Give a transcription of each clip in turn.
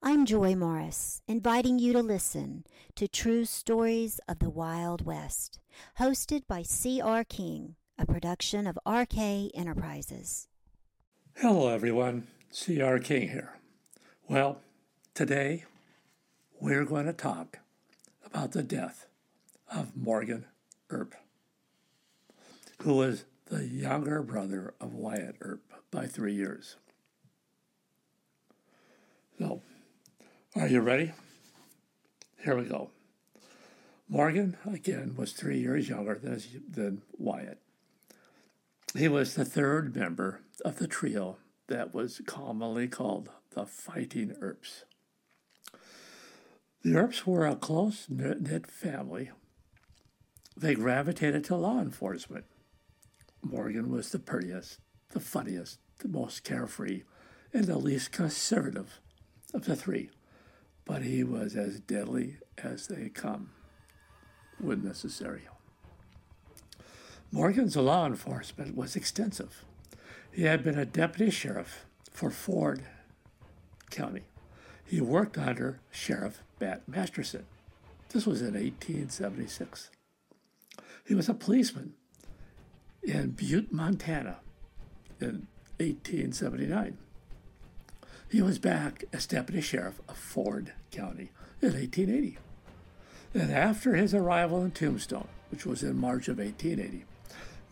I'm Joy Morris, inviting you to listen to True Stories of the Wild West, hosted by C.R. King, a production of RK Enterprises. Hello, everyone. C.R. King here. Well, today we're going to talk about the death of Morgan Earp, who was the younger brother of Wyatt Earp by three years. So, are you ready? Here we go. Morgan, again, was three years younger than, than Wyatt. He was the third member of the trio that was commonly called the Fighting Earps. The Earps were a close knit family. They gravitated to law enforcement. Morgan was the prettiest, the funniest, the most carefree, and the least conservative of the three, but he was as deadly as they come when necessary. Morgan's law enforcement was extensive. He had been a deputy sheriff for Ford County. He worked under Sheriff Bat Masterson. This was in 1876. He was a policeman in Butte, Montana in 1879. He was back as deputy sheriff of Ford County in 1880. And after his arrival in Tombstone, which was in March of 1880,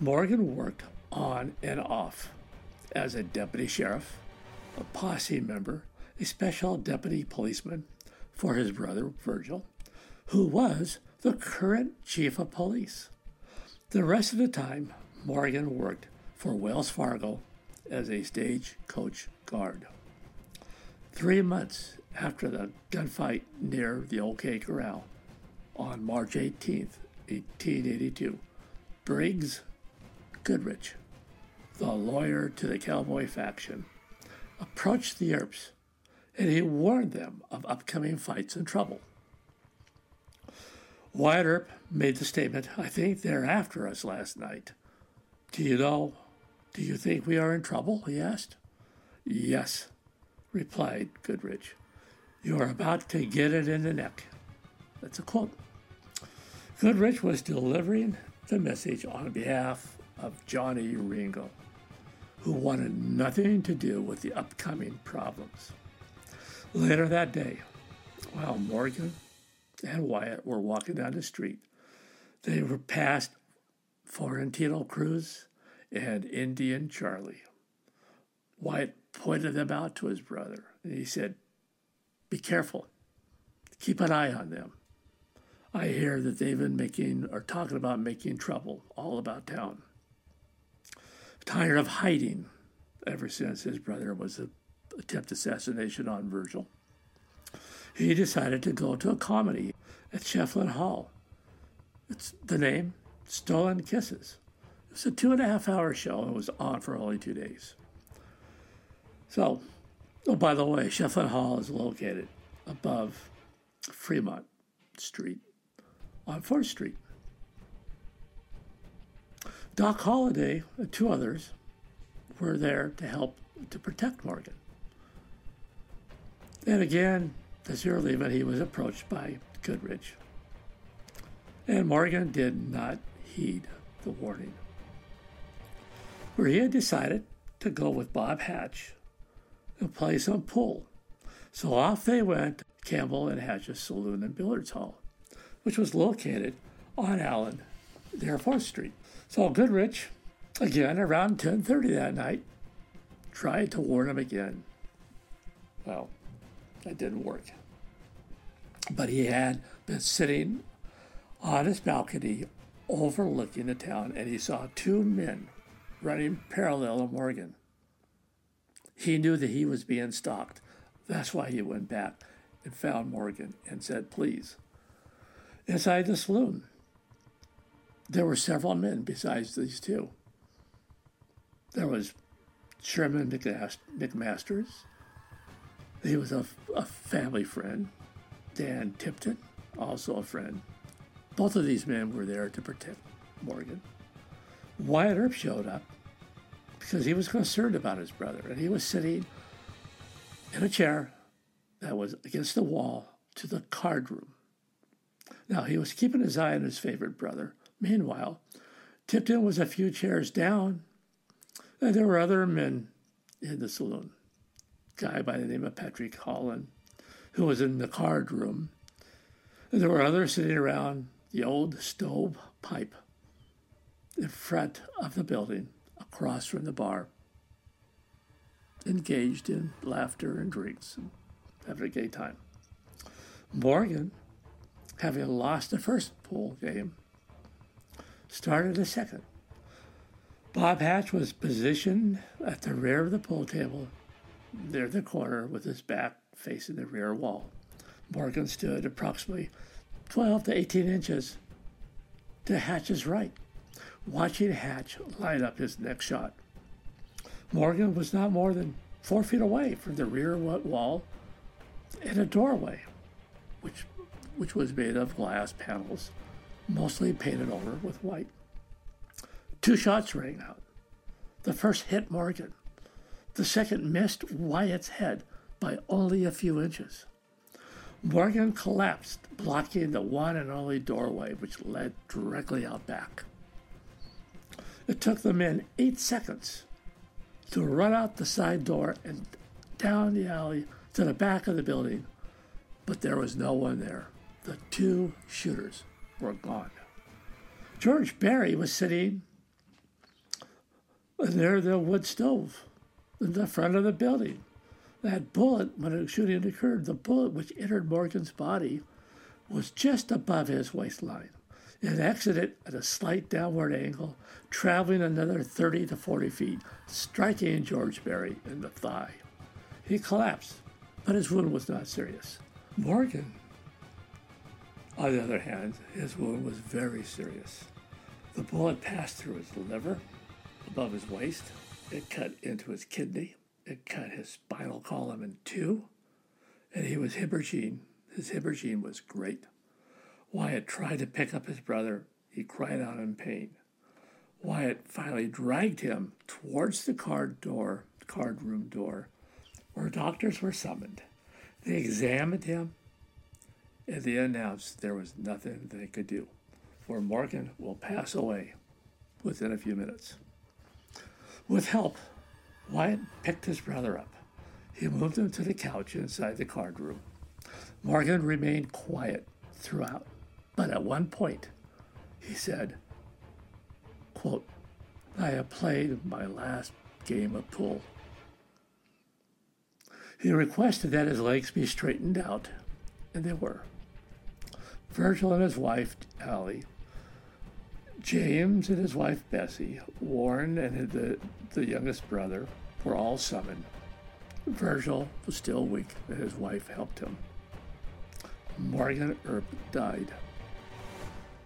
Morgan worked on and off as a deputy sheriff, a posse member, a special deputy policeman for his brother Virgil, who was the current chief of police. The rest of the time, Morgan worked for Wells Fargo as a stagecoach guard. Three months after the gunfight near the OK Corral on March 18, 1882, Briggs Goodrich, the lawyer to the cowboy faction, approached the Earps and he warned them of upcoming fights and trouble. Wyatt Earp made the statement, I think they're after us last night. Do you know? Do you think we are in trouble? he asked. Yes, replied Goodrich. You are about to get it in the neck. That's a quote. Goodrich was delivering the message on behalf of Johnny Ringo, who wanted nothing to do with the upcoming problems. Later that day, while Morgan and Wyatt were walking down the street, they were past Florentino Cruz and Indian Charlie. Wyatt pointed them out to his brother, and he said, Be careful. Keep an eye on them. I hear that they've been making or talking about making trouble all about town tired of hiding ever since his brother was a attempt assassination on Virgil. He decided to go to a comedy at Schieffelin Hall. It's the name Stolen Kisses. It was a two and a half hour show and was on for only two days. So, oh, by the way, Schieffelin Hall is located above Fremont Street on 4th Street. Doc Holliday and two others were there to help to protect Morgan. And again, this year leaving, he was approached by Goodrich. And Morgan did not heed the warning. Where he had decided to go with Bob Hatch and play some pool. So off they went, Campbell and Hatch's Saloon and Billiards Hall, which was located on Allen, near 4th Street. So Goodrich, again around 10:30 that night, tried to warn him again. Well, that didn't work. But he had been sitting on his balcony overlooking the town and he saw two men running parallel to Morgan. He knew that he was being stalked. That's why he went back and found Morgan and said, Please. Inside the saloon, there were several men besides these two. There was Sherman McMasters. He was a, a family friend. Dan Tipton, also a friend. Both of these men were there to protect Morgan. Wyatt Earp showed up because he was concerned about his brother, and he was sitting in a chair that was against the wall to the card room. Now, he was keeping his eye on his favorite brother. Meanwhile, Tipton was a few chairs down, and there were other men in the saloon. A guy by the name of Patrick Holland, who was in the card room. And there were others sitting around the old stove pipe in front of the building across from the bar, engaged in laughter and drinks and having a gay time. Morgan, having lost the first pool game, started a second. Bob Hatch was positioned at the rear of the pool table, near the corner, with his back facing the rear wall. Morgan stood approximately 12 to 18 inches to Hatch's right, watching Hatch line up his next shot. Morgan was not more than four feet away from the rear wall in a doorway, which, which was made of glass panels, mostly painted over with white. Two shots rang out. The first hit Morgan. The second missed Wyatt's head by only a few inches. Morgan collapsed, blocking the one and only doorway which led directly out back. It took the men eight seconds to run out the side door and down the alley to the back of the building, but there was no one there. The two shooters were gone. George Berry was sitting near the wood stove in the front of the building. That bullet, when the shooting occurred, the bullet which entered Morgan's body was just above his waistline. It exited at a slight downward angle, traveling another 30 to 40 feet, striking George Berry in the thigh. He collapsed, but his wound was not serious. Morgan, on the other hand, his wound was very serious. The bullet passed through his liver, above his waist. It cut into his kidney. It cut his spinal column in two. And he was hemorrhaging. His hemorrhaging was great. Wyatt tried to pick up his brother. He cried out in pain. Wyatt finally dragged him towards the card door, card room door, where doctors were summoned. They examined him and they announced there was nothing they could do, for Morgan will pass away within a few minutes. With help, Wyatt picked his brother up. He moved him to the couch inside the card room. Morgan remained quiet throughout, but at one point, he said, quote, I have played my last game of pool. He requested that his legs be straightened out, and they were. Virgil and his wife, Allie, James and his wife Bessie, Warren and the, the youngest brother were all summoned. Virgil was still weak, and his wife helped him. Morgan Earp died.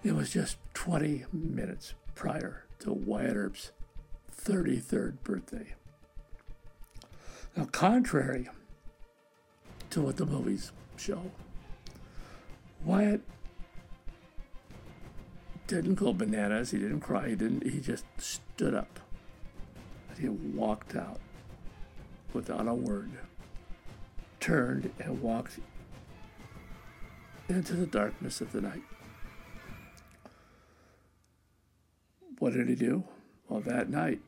It was just 20 minutes prior to Wyatt Earp's 33rd birthday. Now, contrary to what the movies show, Wyatt didn't go bananas. He didn't cry. He didn't. He just stood up. He walked out without a word, turned and walked into the darkness of the night. What did he do? Well, that night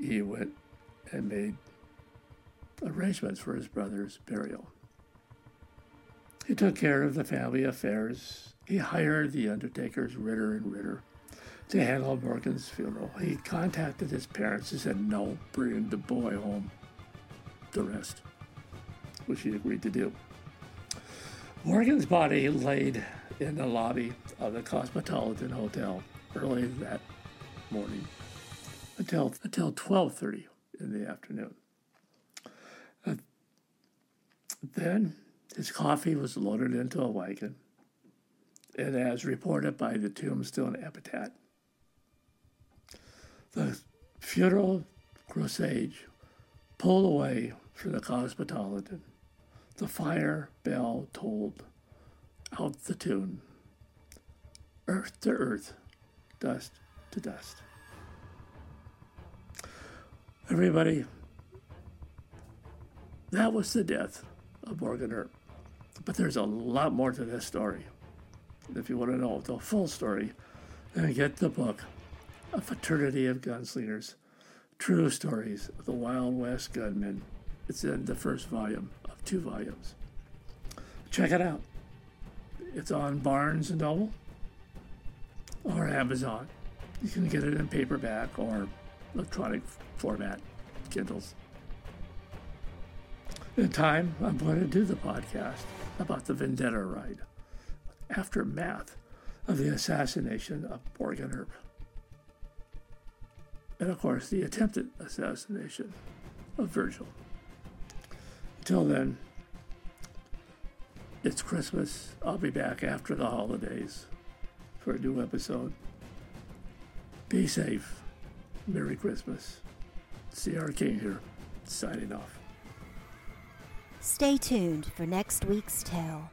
he went and made arrangements for his brother's burial. He took care of the family affairs he hired the undertakers Ritter and Ritter to handle Morgan's funeral. He contacted his parents and said, No, bring the boy home. The rest, which he agreed to do. Morgan's body laid in the lobby of the Cosmopolitan Hotel early that morning until until 12:30 in the afternoon. Uh, then his coffee was loaded into a wagon and as reported by the Tombstone Epitaph. The funeral cortege pulled away from the Cosmopolitan. The fire bell tolled out the tune. Earth to earth, dust to dust. Everybody, that was the death of Morgan. But there's a lot more to this story. If you want to know the full story, then get the book, A Fraternity of Gunslingers True Stories of the Wild West Gunmen. It's in the first volume of two volumes. Check it out. It's on Barnes and Noble or Amazon. You can get it in paperback or electronic format, Kindles. In time, I'm going to do the podcast about the Vendetta ride, aftermath of the assassination of Morgan Earp. And of course, the attempted assassination of Virgil. Until then, it's Christmas. I'll be back after the holidays for a new episode. Be safe. Merry Christmas. C.R. King here, signing off. Stay tuned for next week's tale.